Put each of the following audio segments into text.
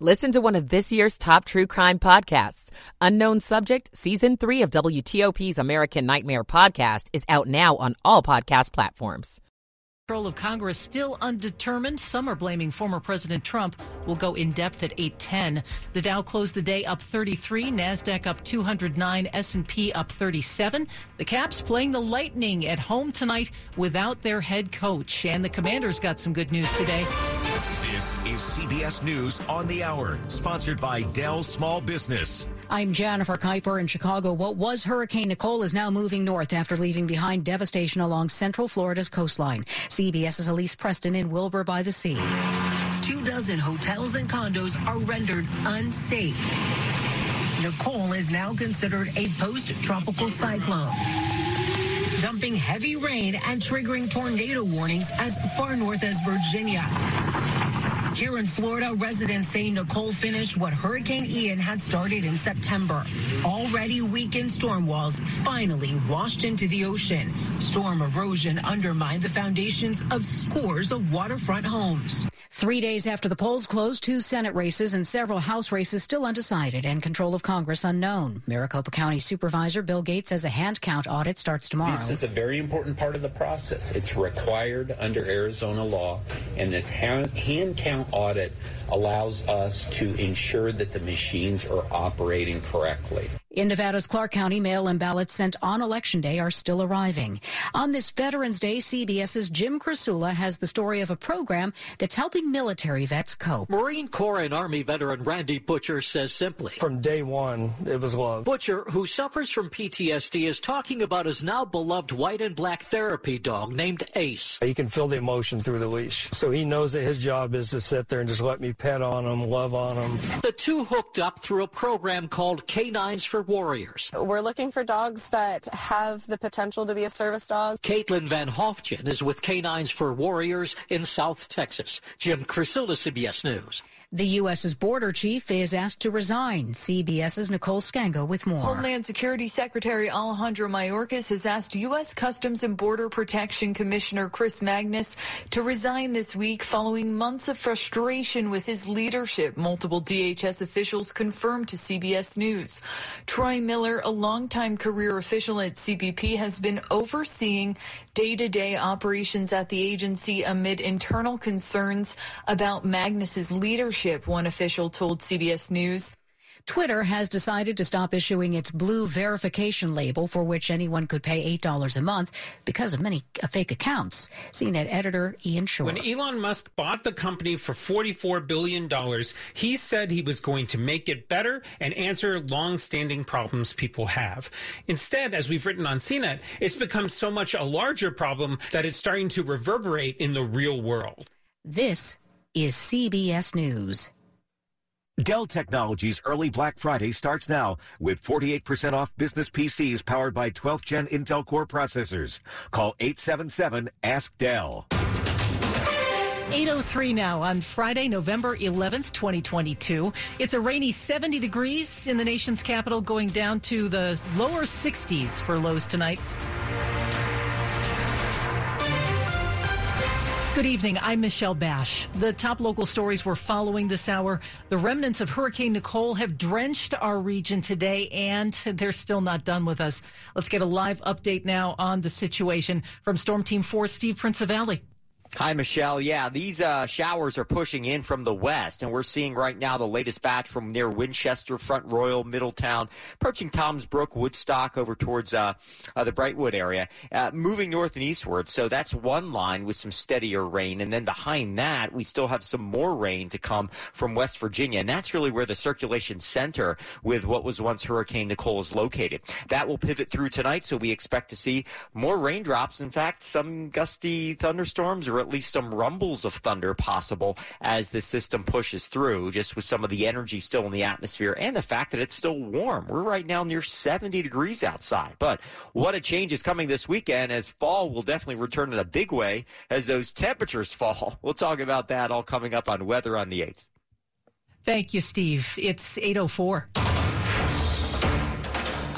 Listen to one of this year's top true crime podcasts. Unknown Subject, Season 3 of WTOP's American Nightmare podcast is out now on all podcast platforms. Control of Congress still undetermined. Some are blaming former President Trump. We'll go in depth at 8:10. The Dow closed the day up 33, Nasdaq up 209, S&P up 37. The Caps playing the Lightning at home tonight without their head coach, and the Commanders got some good news today. This is CBS News on the Hour, sponsored by Dell Small Business. I'm Jennifer Keiper in Chicago. What was Hurricane Nicole is now moving north after leaving behind devastation along central Florida's coastline. CBS's Elise Preston in Wilbur by the Sea. Two dozen hotels and condos are rendered unsafe. Nicole is now considered a post-tropical cyclone dumping heavy rain and triggering tornado warnings as far north as Virginia. Here in Florida, residents say Nicole finished what Hurricane Ian had started in September. Already weakened storm walls finally washed into the ocean. Storm erosion undermined the foundations of scores of waterfront homes. Three days after the polls closed, two Senate races and several House races still undecided and control of Congress unknown. Maricopa County Supervisor Bill Gates says a hand count audit starts tomorrow. This is a very important part of the process. It's required under Arizona law, and this hand, hand count audit allows us to ensure that the machines are operating correctly. In Nevada's Clark County, mail-in ballots sent on Election Day are still arriving. On this Veterans Day, CBS's Jim Krasula has the story of a program that's helping military vets cope. Marine Corps and Army veteran Randy Butcher says simply. From day one, it was love. Butcher, who suffers from PTSD, is talking about his now beloved white and black therapy dog named Ace. He can feel the emotion through the leash. So he knows that his job is to sit there and just let me pet on him, love on him. The two hooked up through a program called Canines for Warriors. We're looking for dogs that have the potential to be a service dog. Caitlin Van Hofchen is with Canines for Warriors in South Texas. Jim Krasula, CBS News. The U.S.'s border chief is asked to resign. CBS's Nicole Sganga with more. Homeland Security Secretary Alejandro Mayorkas has asked U.S. Customs and Border Protection Commissioner Chris Magnus to resign this week following months of frustration with his leadership. Multiple DHS officials confirmed to CBS News. Troy Miller, a longtime career official at CBP, has been overseeing day-to-day operations at the agency amid internal concerns about Magnus's leadership, one official told CBS News. Twitter has decided to stop issuing its blue verification label for which anyone could pay $8 a month because of many uh, fake accounts. CNET editor Ian Sherr. When Elon Musk bought the company for $44 billion, he said he was going to make it better and answer long-standing problems people have. Instead, as we've written on CNET, it's become so much a larger problem that it's starting to reverberate in the real world. This is CBS News. Dell Technologies early Black Friday starts now with 48% off business PCs powered by 12th gen Intel Core processors. Call 877 Ask Dell. 803 now on Friday, November 11th, 2022. It's a rainy 70 degrees in the nation's capital, going down to the lower 60s for lows tonight. Good evening. I'm Michelle Basch. The top local stories we're following this hour. The remnants of Hurricane Nicole have drenched our region today, and they're still not done with us. Let's get a live update now on the situation from Storm Team 4, Steve Prinzivalli. Hi, Michelle. Yeah, these uh, showers are pushing in from the west, and we're seeing right now the latest batch from near Winchester, Front Royal, Middletown, approaching Tom's Brook, Woodstock, over towards uh, uh, the Brightwood area, uh, moving north and eastward. So that's one line with some steadier rain, and then behind that, we still have some more rain to come from West Virginia, and that's really where the circulation center with what was once Hurricane Nicole is located. That will pivot through tonight, so we expect to see more raindrops. In fact, some gusty thunderstorms or at least some rumbles of thunder possible as the system pushes through, just with some of the energy still in the atmosphere and the fact that it's still warm. We're right now near 70 degrees outside. But what a change is coming this weekend as fall will definitely return in a big way as those temperatures fall. We'll talk about that all coming up on weather on the 8th. Thank you, Steve. It's 804.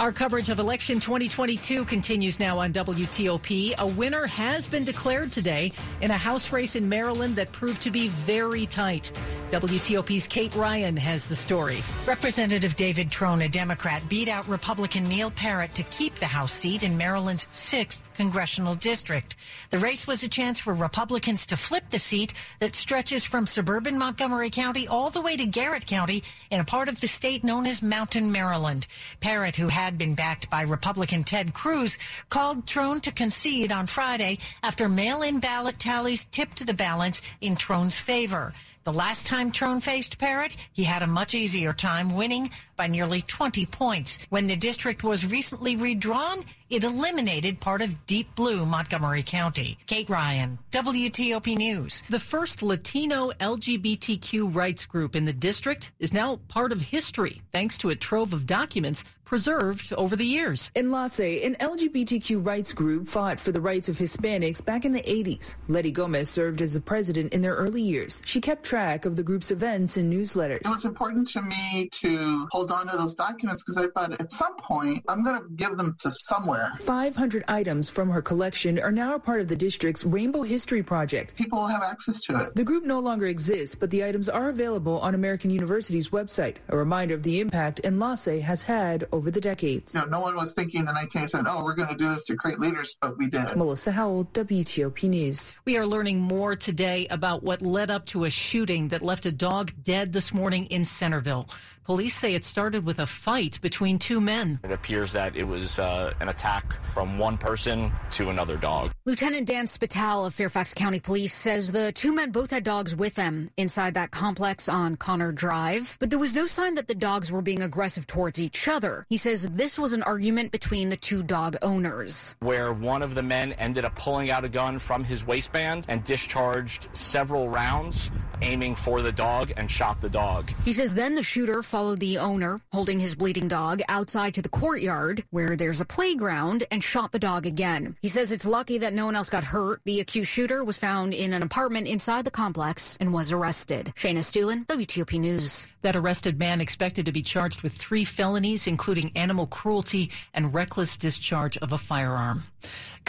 Our coverage of election 2022 continues now on WTOP. A winner has been declared today in a House race in Maryland that proved to be very tight. WTOP's Kate Ryan has the story. Representative David Trone, a Democrat, beat out Republican Neil Parrott to keep the House seat in Maryland's 6th congressional district. The race was a chance for Republicans to flip the seat that stretches from suburban Montgomery County all the way to Garrett County in a part of the state known as Mountain Maryland. Parrott, who had been backed by Republican Ted Cruz, called Trone to concede on Friday after mail-in ballot tallies tipped the balance in Trone's favor. The last time Trone faced Parrott, he had a much easier time winning by nearly 20 points. When the district was recently redrawn, it eliminated part of deep blue Montgomery County. Kate Ryan, WTOP News. The first Latino LGBTQ rights group in the district is now part of history thanks to a trove of documents preserved over the years. In Enlace, an LGBTQ rights group, fought for the rights of Hispanics back in the 80s. Letty Gomez served as the president in their early years. She kept track of the group's events and newsletters. It was important to me to hold on to those documents because I thought at some point I'm going to give them to somewhere. 500 items from her collection are now a part of the district's Rainbow History Project. People will have access to it. The group no longer exists, but the items are available on American University's website, a reminder of the impact Enlace has had over over the decades. You know, no one was thinking in 1987, oh, we're going to do this to create leaders, but we did. Melissa Howell, WTOP News. We are learning more today about what led up to a shooting that left a dog dead this morning in Centreville. Police say it started with a fight between two men. It appears that it was uh, an attack from one person to another dog. Lieutenant Dan Spital of Fairfax County Police says the two men both had dogs with them inside that complex on Connor Drive, but there was no sign that the dogs were being aggressive towards each other. He says this was an argument between the two dog owners. Where one of the men ended up pulling out a gun from his waistband and discharged several rounds aiming for the dog and shot the dog. He says then the shooter followed the owner, holding his bleeding dog, outside to the courtyard where there's a playground and shot the dog again. He says it's lucky that no one else got hurt. The accused shooter was found in an apartment inside the complex and was arrested. Shayna Estulin, WTOP News. That arrested man expected to be charged with three felonies, including animal cruelty and reckless discharge of a firearm.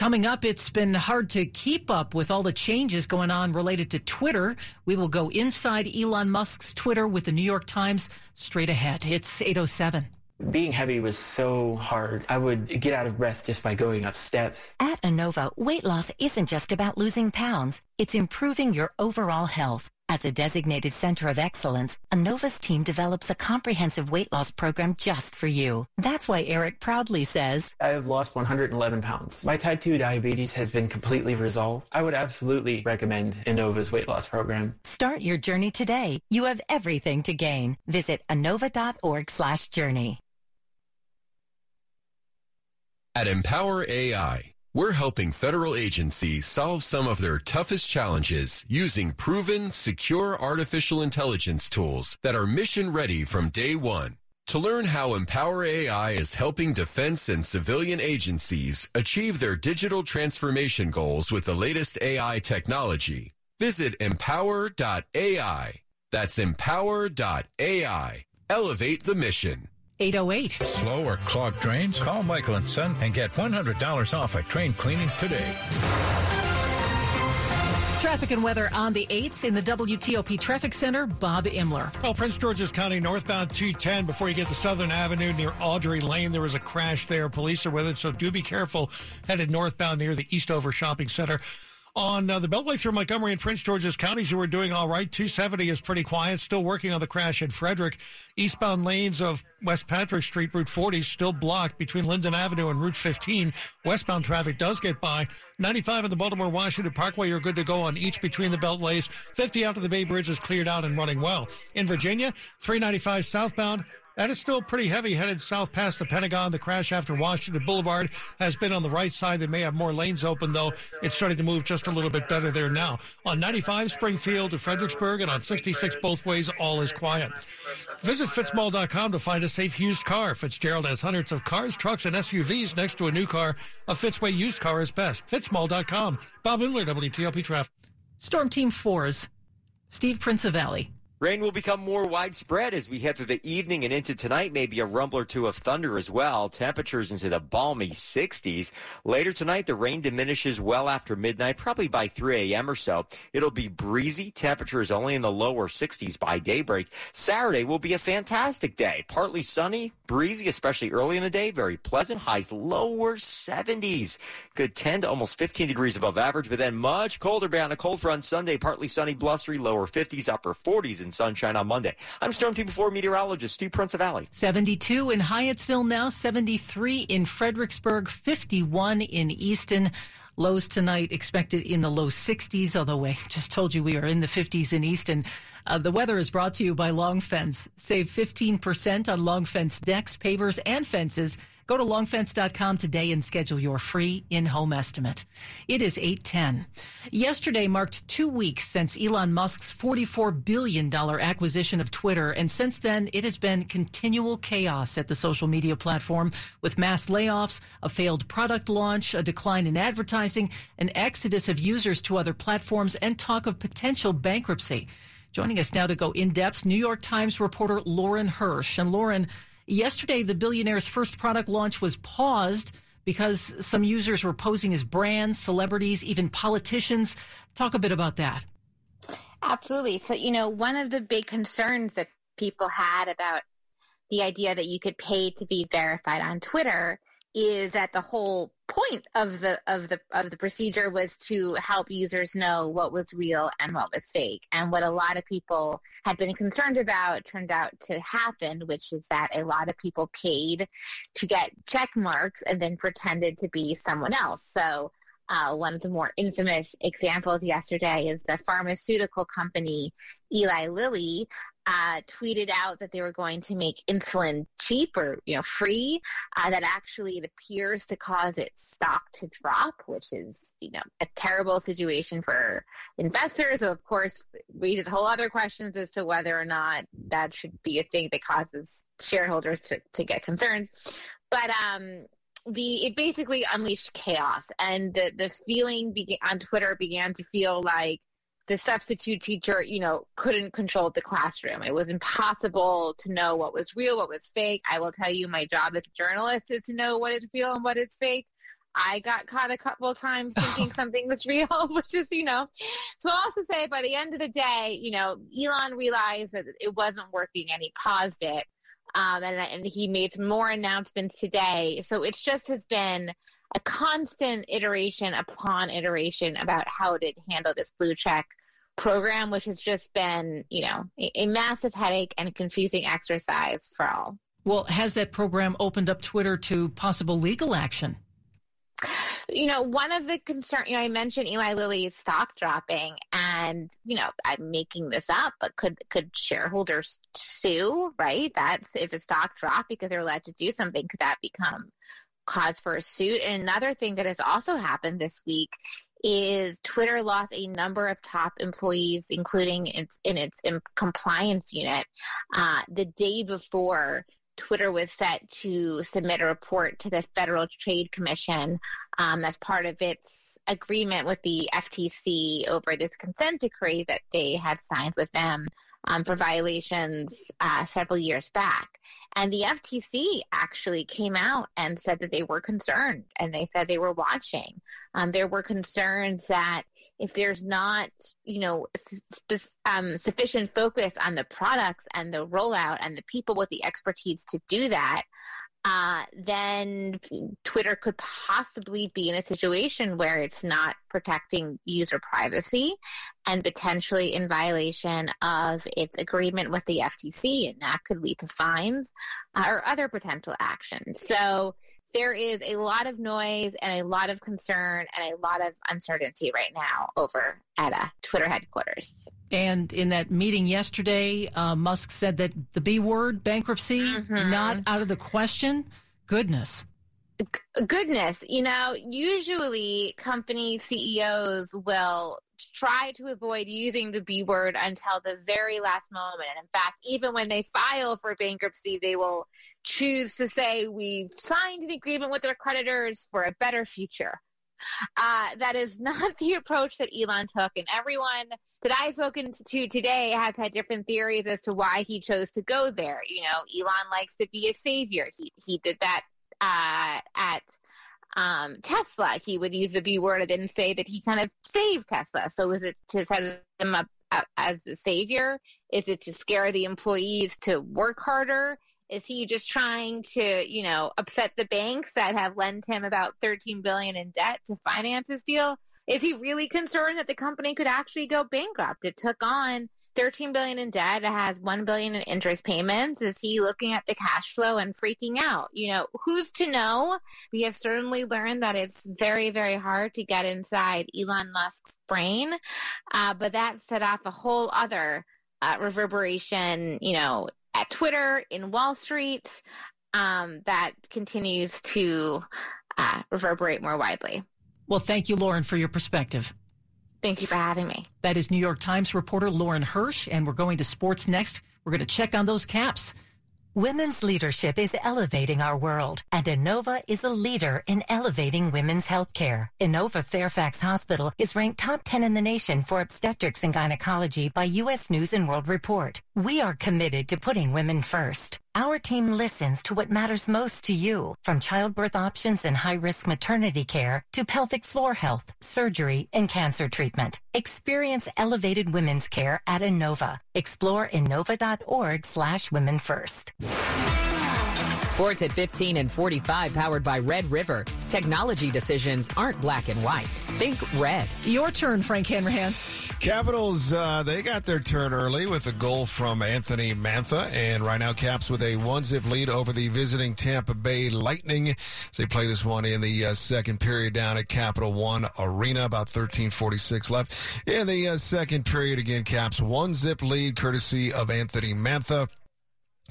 Coming up, it's been hard to keep up with all the changes going on related to Twitter. We will go inside Elon Musk's Twitter with the New York Times straight ahead. It's 807. Being heavy was so hard. I would get out of breath just by going up steps. At Inova, weight loss isn't just about losing pounds. It's improving your overall health. As a designated center of excellence, Inova's team develops a comprehensive weight loss program just for you. That's why Eric proudly says, I have lost 111 pounds. My type 2 diabetes has been completely resolved. I would absolutely recommend Inova's weight loss program. Start your journey today. You have everything to gain. Visit Inova.org slash journey. At Empower AI, we're helping federal agencies solve some of their toughest challenges using proven, secure artificial intelligence tools that are mission ready from day one. To learn how Empower AI is helping defense and civilian agencies achieve their digital transformation goals with the latest AI technology, visit empower.ai. That's empower.ai. Elevate the mission. 808. Slow or clogged drains? Call Michael and Son and get $100 off a drain cleaning today. Traffic and weather on the 8s in the WTOP Traffic Center, Bob Imler. Well, Prince George's County northbound 210 before you get to Southern Avenue near Audrey Lane. There was a crash there. Police are with it, so do be careful headed northbound near the Eastover Shopping Center on uh, the Beltway through Montgomery and Prince George's counties, you were doing all right. 270 is pretty quiet. Still working on the crash at Frederick. Eastbound lanes of West Patrick Street, Route 40, still blocked between Linden Avenue and Route 15. Westbound traffic does get by. 95 in the Baltimore Washington Parkway, you're good to go on each between the Beltways. 50 out after the Bay Bridge is cleared out and running well. In Virginia, 395 southbound And it's still pretty heavy headed south past the Pentagon. The crash after Washington Boulevard has been on the right side. They may have more lanes open, though. It's starting to move just a little bit better there now. On 95 Springfield to Fredericksburg and on 66 both ways, all is quiet. Visit fitzmall.com to find a safe used car. Fitzgerald has hundreds of cars, trucks, and SUVs next to a new car. A Fitzway used car is best. Fitzmall.com. Bob Imler, WTOP Traffic. Storm Team 4's Steve Prinzivalli. Rain will become more widespread as we head through the evening and into tonight. Maybe a rumble or two of thunder as well. Temperatures into the balmy 60s. Later tonight, the rain diminishes well after midnight, probably by 3 a.m. or so. It'll be breezy. Temperatures only in the lower 60s by daybreak. Saturday will be a fantastic day. Partly sunny, breezy, especially early in the day. Very pleasant. Highs lower 70s. Good 10 to almost 15 degrees above average, but then much colder beyond a cold front Sunday. Partly sunny, blustery, lower 50s, upper 40s in sunshine on Monday. I'm Storm Team 4 meteorologist Steve Prinzivalli. 72 in Hyattsville now, 73 in Fredericksburg, 51 in Easton. Lows tonight expected in the low 60s, although I just told you we are in the 50s in Easton. Uh, the weather is brought to you by Long Fence. Save 15% on Long Fence decks, pavers, and fences. Go to longfence.com today and schedule your free in-home estimate. It is 810. Yesterday marked two weeks since Elon Musk's $44 billion acquisition of Twitter. And since then, it has been continual chaos at the social media platform with mass layoffs, a failed product launch, a decline in advertising, an exodus of users to other platforms, and talk of potential bankruptcy. Joining us now to go in depth, New York Times reporter Lauren Hirsch. And Lauren, Yesterday, the billionaire's first product launch was paused because some users were posing as brands, celebrities, even politicians. Talk a bit about that. Absolutely. So, you know, one of the big concerns that people had about the idea that you could pay to be verified on Twitter is that the whole point of the of the of the procedure was to help users know what was real and what was fake and what a lot of people had been concerned about turned out to happen which is that a lot of people paid to get check marks and then pretended to be someone else. So uh, one of the more infamous examples yesterday is the pharmaceutical company Eli Lilly uh, tweeted out that they were going to make insulin cheap or you know free. Uh, that actually it appears to cause its stock to drop, which is you know a terrible situation for investors. So of course, raises a whole other questions as to whether or not that should be a thing that causes shareholders to, to get concerned. But um, the it basically unleashed chaos, and the the feeling began on Twitter began to feel like the substitute teacher, you know, couldn't control the classroom. It was impossible to know what was real, what was fake. I will tell you, my job as a journalist is to know what is real and what is fake. I got caught a couple of times thinking something was real, which is, you know. So I'll also say by the end of the day, you know, Elon realized that it wasn't working and he paused it. Um, and, and he made some more announcements today. So it just has been a constant iteration upon iteration about how to handle this blue check program, which has just been, you know, a, a massive headache and confusing exercise for all. Well, has that program opened up Twitter to possible legal action? You know, one of the concern, you know, I mentioned Eli Lilly's stock dropping, and you know, I'm making this up, but could could shareholders sue? Right? That's if a stock drop because they're allowed to do something. Could that become cause for a suit? And another thing that has also happened this week is Twitter lost a number of top employees, including its, in its compliance unit, uh, the day before Twitter was set to submit a report to the Federal Trade Commission um, as part of its agreement with the FTC over this consent decree that they had signed with them um, for violations uh, several years back. And the FTC actually came out and said that they were concerned and they said they were watching. Um, there were concerns that if there's not, you know, sp- um, sufficient focus on the products and the rollout and the people with the expertise to do that, uh, then Twitter could possibly be in a situation where it's not protecting user privacy and potentially in violation of its agreement with the FTC, and that could lead to fines uh, or other potential actions. So there is a lot of noise and a lot of concern and a lot of uncertainty right now over at uh, Twitter headquarters. And in that meeting yesterday, uh, Musk said that the B word, bankruptcy, mm-hmm. not out of the question. Goodness. Goodness. You know, usually company CEOs will try to avoid using the B word until the very last moment. And in fact, even when they file for bankruptcy, they will choose to say, We've signed an agreement with our creditors for a better future. Uh, that is not the approach that Elon took. And everyone that I've spoken to today has had different theories as to why he chose to go there. You know, Elon likes to be a savior. He, he did that uh, at um, Tesla. He would use the B word and say that he kind of saved Tesla. So was it to set him up as the savior? Is it to scare the employees to work harder? Is he just trying to, you know, upset the banks that have lent him about 13 billion in debt to finance his deal? Is he really concerned that the company could actually go bankrupt? It took on 13 billion in debt. Has 1 billion in interest payments. Is he looking at the cash flow and freaking out? You know, who's to know? We have certainly learned that it's very, very hard to get inside Elon Musk's brain. Uh, but that set off a whole other uh, reverberation, you know, at Twitter, in Wall Street, um, that continues to uh, reverberate more widely. Well, thank you, Lauren, for your perspective. Thank you for having me. That is New York Times reporter Lauren Hirsch, and we're going to sports next. We're going to check on those caps. Women's leadership is elevating our world, and Inova is a leader in elevating women's healthcare. Inova Fairfax Hospital is ranked top 10 in the nation for obstetrics and gynecology by U.S. News and World Report. We are committed to putting women first. Our team listens to what matters most to you, from childbirth options and high-risk maternity care to pelvic floor health, surgery, and cancer treatment. Experience elevated women's care at Inova. Explore inova.org slash women first. Sports at 15 and 45 powered by Red River. Technology decisions aren't black and white. Think red. Your turn, Frank Hanrahan. Capitals, uh, they got their turn early with a goal from Anthony Mantha. And right now, Caps with a one zip lead over the visiting Tampa Bay Lightning. As they play this one in the uh, second period down at Capital One Arena. About 13.46 left in the uh, second period. Again, Caps one zip lead courtesy of Anthony Mantha.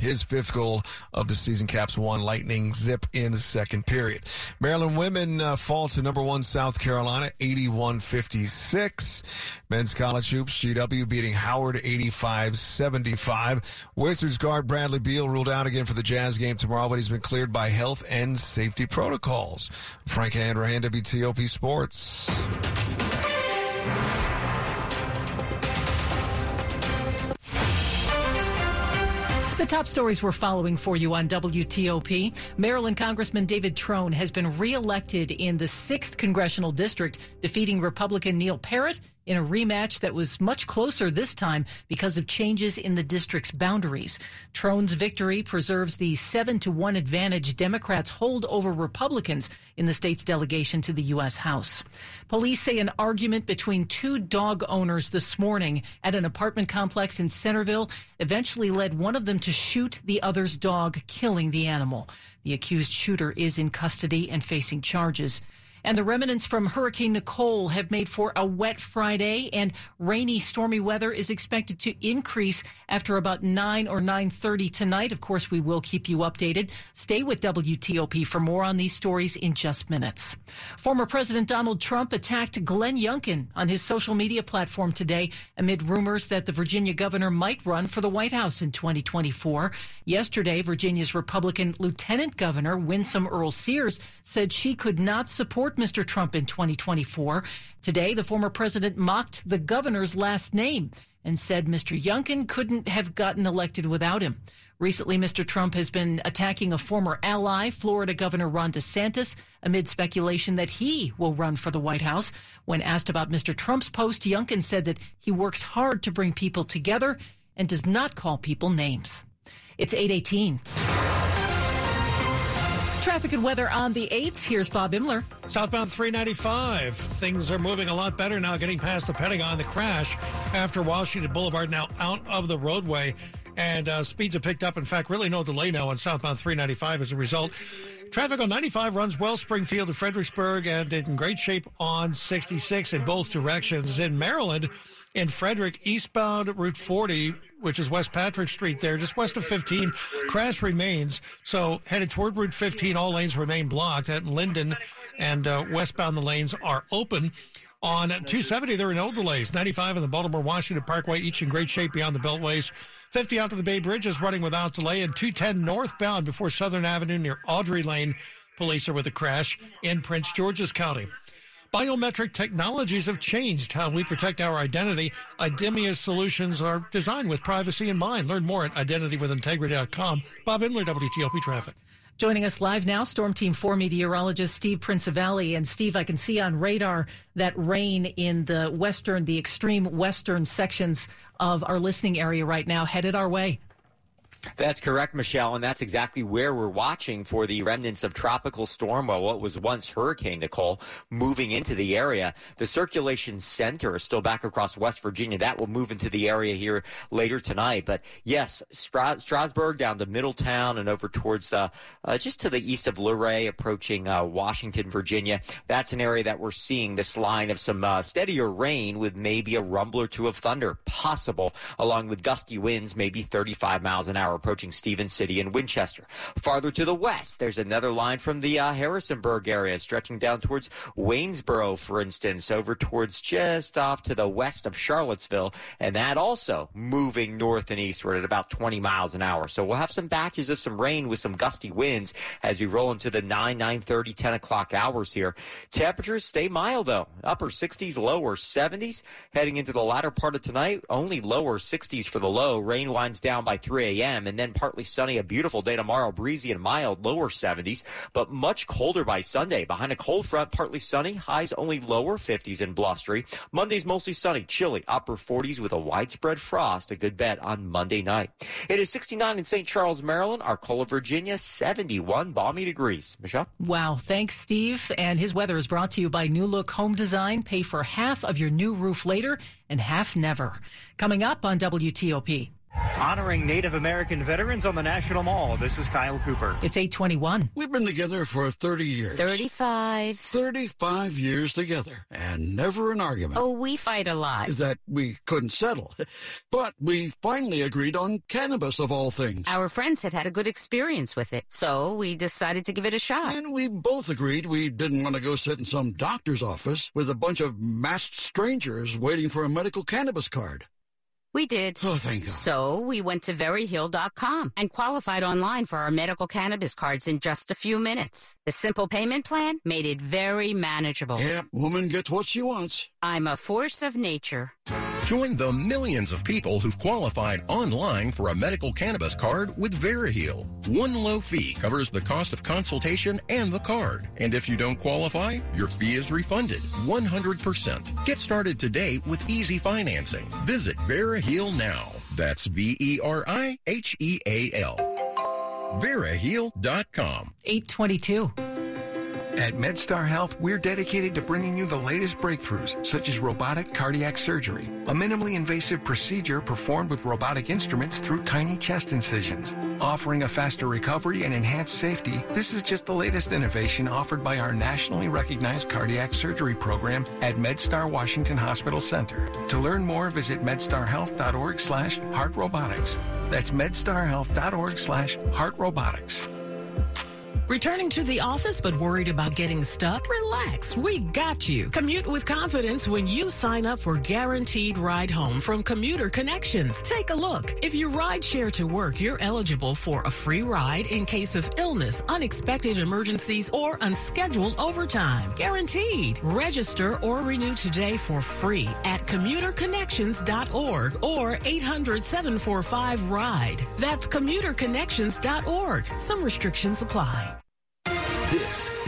His fifth goal of the season caps one lightning zip in the second period. Maryland women uh, fall to number one South Carolina 81-56. Men's college hoops GW beating Howard 85-75. Wizards guard Bradley Beal ruled out again for the Jazz game tomorrow, but he's been cleared by health and safety protocols. Frank Hanrahan, WTOP Sports. Top stories we're following for you on WTOP. Maryland Congressman David Trone has been reelected in the 6th Congressional District, defeating Republican Neil Parrott in a rematch that was much closer this time because of changes in the district's boundaries. Trone's victory preserves the 7 to 1 advantage Democrats hold over Republicans in the state's delegation to the U.S. House. Police say an argument between two dog owners this morning at an apartment complex in Centreville eventually led one of them to shoot the other's dog, killing the animal. The accused shooter is in custody and facing charges. And the remnants from Hurricane Nicole have made for a wet Friday and rainy, stormy weather is expected to increase after about 9 or 9.30 tonight. Of course, we will keep you updated. Stay with WTOP for more on these stories in just minutes. Former President Donald Trump attacked Glenn Youngkin on his social media platform today amid rumors that the Virginia governor might run for the White House in 2024. Yesterday, Virginia's Republican Lieutenant Governor Winsome Earle-Sears said she could not support support Mr. Trump in 2024. Today, the former president mocked the governor's last name and said Mr. Youngkin couldn't have gotten elected without him. Recently, Mr. Trump has been attacking a former ally, Florida Governor Ron DeSantis, amid speculation that he will run for the White House. When asked about Mr. Trump's post, Youngkin said that he works hard to bring people together and does not call people names. It's 818. Traffic and weather on the 8s. Here's Bob Imler. Southbound 395. Things are moving a lot better now, getting past the Pentagon. The crash after Washington Boulevard now out of the roadway and uh, speeds have picked up. In fact, really no delay now on southbound 395 as a result. Traffic on 95 runs well Springfield to Fredericksburg and in great shape on 66 in both directions. In Maryland, in Frederick, eastbound Route 40, which is West Patrick Street there, just west of 15, crash remains. So headed toward Route 15, all lanes remain blocked. At Linden and uh, westbound, the lanes are open. On 270, there are no delays. 95 and the Baltimore Washington Parkway, each in great shape beyond the Beltways. 50 out to the Bay Bridge is running without delay, and 210 northbound before Southern Avenue near Audrey Lane. Police are with a crash in Prince George's County. Biometric technologies have changed how we protect our identity. Idemia's solutions are designed with privacy in mind. Learn more at identitywithintegrity.com. Bob Imler, WTOP Traffic. Joining us live now, Storm Team 4 meteorologist Steve Prinzivalli. And Steve, I can see on radar that rain in the western, the extreme western sections of our listening area right now headed our way. That's correct, Michelle, and that's exactly where we're watching for the remnants of tropical storm, well, what was once Hurricane Nicole, moving into the area. The circulation center is still back across West Virginia. That will move into the area here later tonight. But yes, Strasburg down to Middletown and over towards the uh, just to the east of Luray, approaching uh, Washington, Virginia. That's an area that we're seeing this line of some uh, steadier rain with maybe a rumble or two of thunder possible, along with gusty winds, maybe 35 miles an hour approaching Stevens City and Winchester. Farther to the west, there's another line from the uh, Harrisonburg area stretching down towards Waynesboro, for instance, over towards just off to the west of Charlottesville, and that also moving north and eastward at about 20 miles an hour. So we'll have some batches of some rain with some gusty winds as we roll into the 9, 9.30, 10 o'clock hours here. Temperatures stay mild though, upper 60s, lower 70s. Heading into the latter part of tonight, only lower 60s for the low. Rain winds down by 3 a.m and then partly sunny, a beautiful day tomorrow, breezy and mild, lower 70s, but much colder by Sunday. Behind a cold front, partly sunny, highs only lower 50s and blustery. Monday's mostly sunny, chilly, upper 40s with a widespread frost, a good bet on Monday night. It is 69 in St. Charles, Maryland, Arcola, Virginia, 71 balmy degrees. Michelle? Wow. Thanks, Steve. And his weather is brought to you by New Look Home Design. Pay for half of your new roof later and half never. Coming up on WTOP. Honoring Native American veterans on the National Mall. This is Kyle Cooper. It's 821. We've been together for 30 years. 35. 35 years together. And never an argument. Oh, we fight a lot. That we couldn't settle. But we finally agreed on cannabis of all things. Our friends had had a good experience with it. So we decided to give it a shot. And we both agreed we didn't want to go sit in some doctor's office with a bunch of masked strangers waiting for a medical cannabis card. We did. Oh, thank God. So we went to veriheal.com and qualified online for our medical cannabis cards in just a few minutes. The simple payment plan made it very manageable. Yeah, woman gets what she wants. I'm a force of nature. Join the millions of people who've qualified online for a medical cannabis card with VeriHeal. One low fee covers the cost of consultation and the card. And if you don't qualify, your fee is refunded 100%. Get started today with easy financing. Visit VeriHeal now. That's V-E-R-I-H-E-A-L. VeriHeal.com. 822. At MedStar Health, we're dedicated to bringing you the latest breakthroughs, such as robotic cardiac surgery, a minimally invasive procedure performed with robotic instruments through tiny chest incisions. Offering a faster recovery and enhanced safety, this is just the latest innovation offered by our nationally recognized cardiac surgery program at MedStar Washington Hospital Center. To learn more, visit medstarhealth.org slash heartrobotics. That's medstarhealth.org slash heartrobotics. Returning to the office but worried about getting stuck? Relax, we got you. Commute with confidence when you sign up for Guaranteed Ride Home from Commuter Connections. Take a look. If you ride share to work, you're eligible for a free ride in case of illness, unexpected emergencies, or unscheduled overtime. Guaranteed. Register or renew today for free at commuterconnections.org or 800-745-RIDE. That's commuterconnections.org. Some restrictions apply.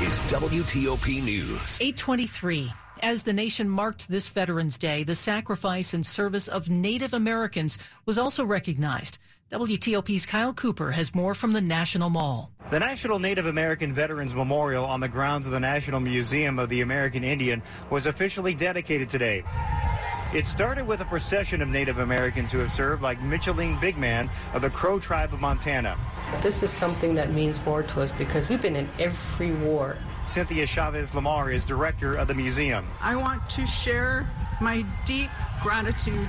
This is WTOP News. 823. As the nation marked this Veterans Day, the sacrifice and service of Native Americans was also recognized. WTOP's Kyle Cooper has more from the National Mall. The National Native American Veterans Memorial on the grounds of the National Museum of the American Indian was officially dedicated today. It started with a procession of Native Americans who have served, like Micheline Bigman of the Crow Tribe of Montana. This is something that means more to us because we've been in every war. Cynthia Chavez Lamar is director of the museum. I want to share my deep gratitude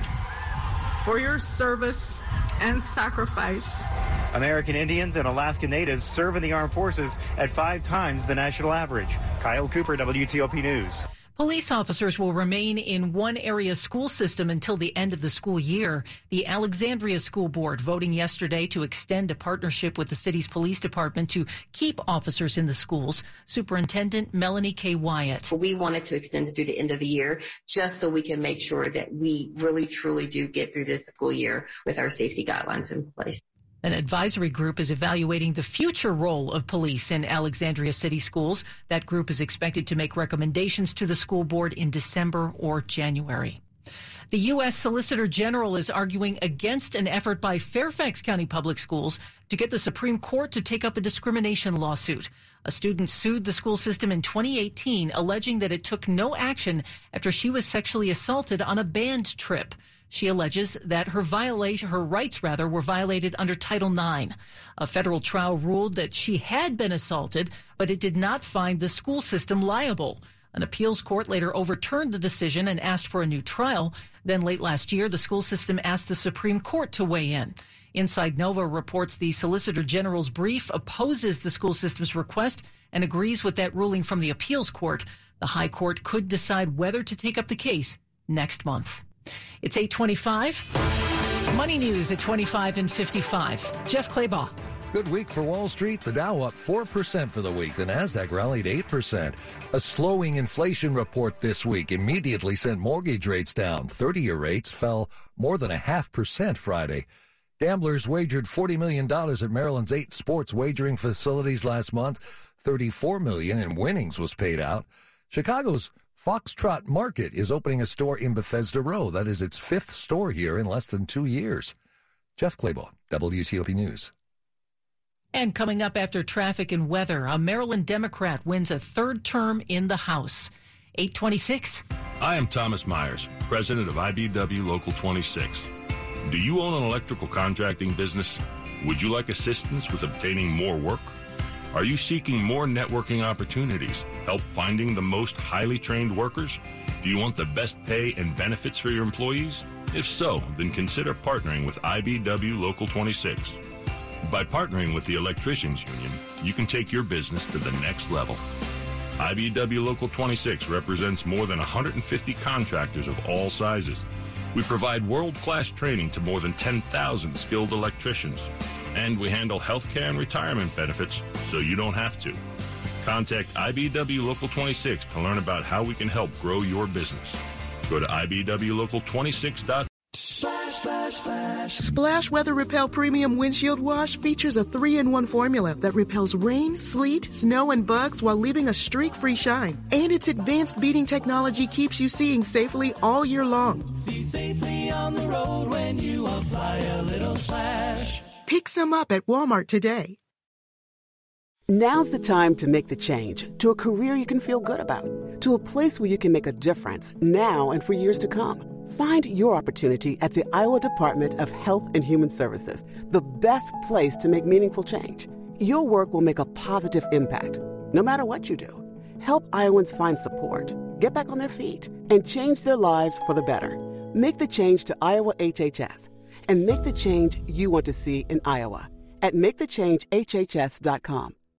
for your service and sacrifice. American Indians and Alaska Natives serve in the armed forces at five times the national average. Kyle Cooper, WTOP News. Police officers will remain in one area school system until the end of the school year. The Alexandria School Board voting yesterday to extend a partnership with the city's police department to keep officers in the schools. Superintendent Melanie Kay-Wyatt. We wanted to extend it through the end of the year just so we can make sure that we really truly do get through this school year with our safety guidelines in place. An advisory group is evaluating the future role of police in Alexandria City schools. That group is expected to make recommendations to the school board in December or January. The U.S. Solicitor General is arguing against an effort by Fairfax County Public Schools to get the Supreme Court to take up a discrimination lawsuit. A student sued the school system in 2018, alleging that it took no action after she was sexually assaulted on a band trip. She alleges that her violation, her rights rather, were violated under Title IX. A federal trial ruled that she had been assaulted, but it did not find the school system liable. An appeals court later overturned the decision and asked for a new trial. Then late last year, the school system asked the Supreme Court to weigh in. Inside Nova reports the Solicitor General's brief opposes the school system's request and agrees with that ruling from the appeals court. The High Court could decide whether to take up the case next month. It's 825. Money news at 25 and 55. Jeff Clabaugh. Good week for Wall Street. The Dow up 4% for the week. The Nasdaq rallied 8%. A slowing inflation report this week immediately sent mortgage rates down. 30-year rates fell more than a half percent Friday. Gamblers wagered $40 million at Maryland's eight sports wagering facilities last month. 34 million in winnings was paid out. Chicago's Foxtrot Market is opening a store in Bethesda Row. That is its fifth store here in less than two years. Jeff Clabaugh, WTOP News. And coming up after traffic and weather, a Maryland Democrat wins a third term in the House. 826. I am Thomas Myers, president of IBEW Local 26. Do you own an electrical contracting business? Would you like assistance with obtaining more work? Are you seeking more networking opportunities? Help finding the most highly trained workers? Do you want the best pay and benefits for your employees? If so, then consider partnering with IBEW Local 26. By partnering with the Electricians Union, you can take your business to the next level. IBEW Local 26 represents more than 150 contractors of all sizes. We provide world class training to more than 10,000 skilled electricians and we handle healthcare and retirement benefits so you don't have to. Contact IBEW Local 26 to learn about how we can help grow your business. Go to IBEWLocal26.com. Splash, splash, splash. Splash Weather Repel Premium Windshield Wash features a three in one formula that repels rain, sleet, snow, and bugs while leaving a streak free shine. And its advanced beading technology keeps you seeing safely all year long. See safely on the road when you apply a little splash. Pick some up at Walmart today. Now's the time to make the change to a career you can feel good about, to a place where you can make a difference now and for years to come. Find your opportunity at the Iowa Department of Health and Human Services, the best place to make meaningful change. Your work will make a positive impact, no matter what you do. Help Iowans find support, get back on their feet, and change their lives for the better. Make the change to Iowa HHS and make the change you want to see in Iowa at makethechangehhs.com.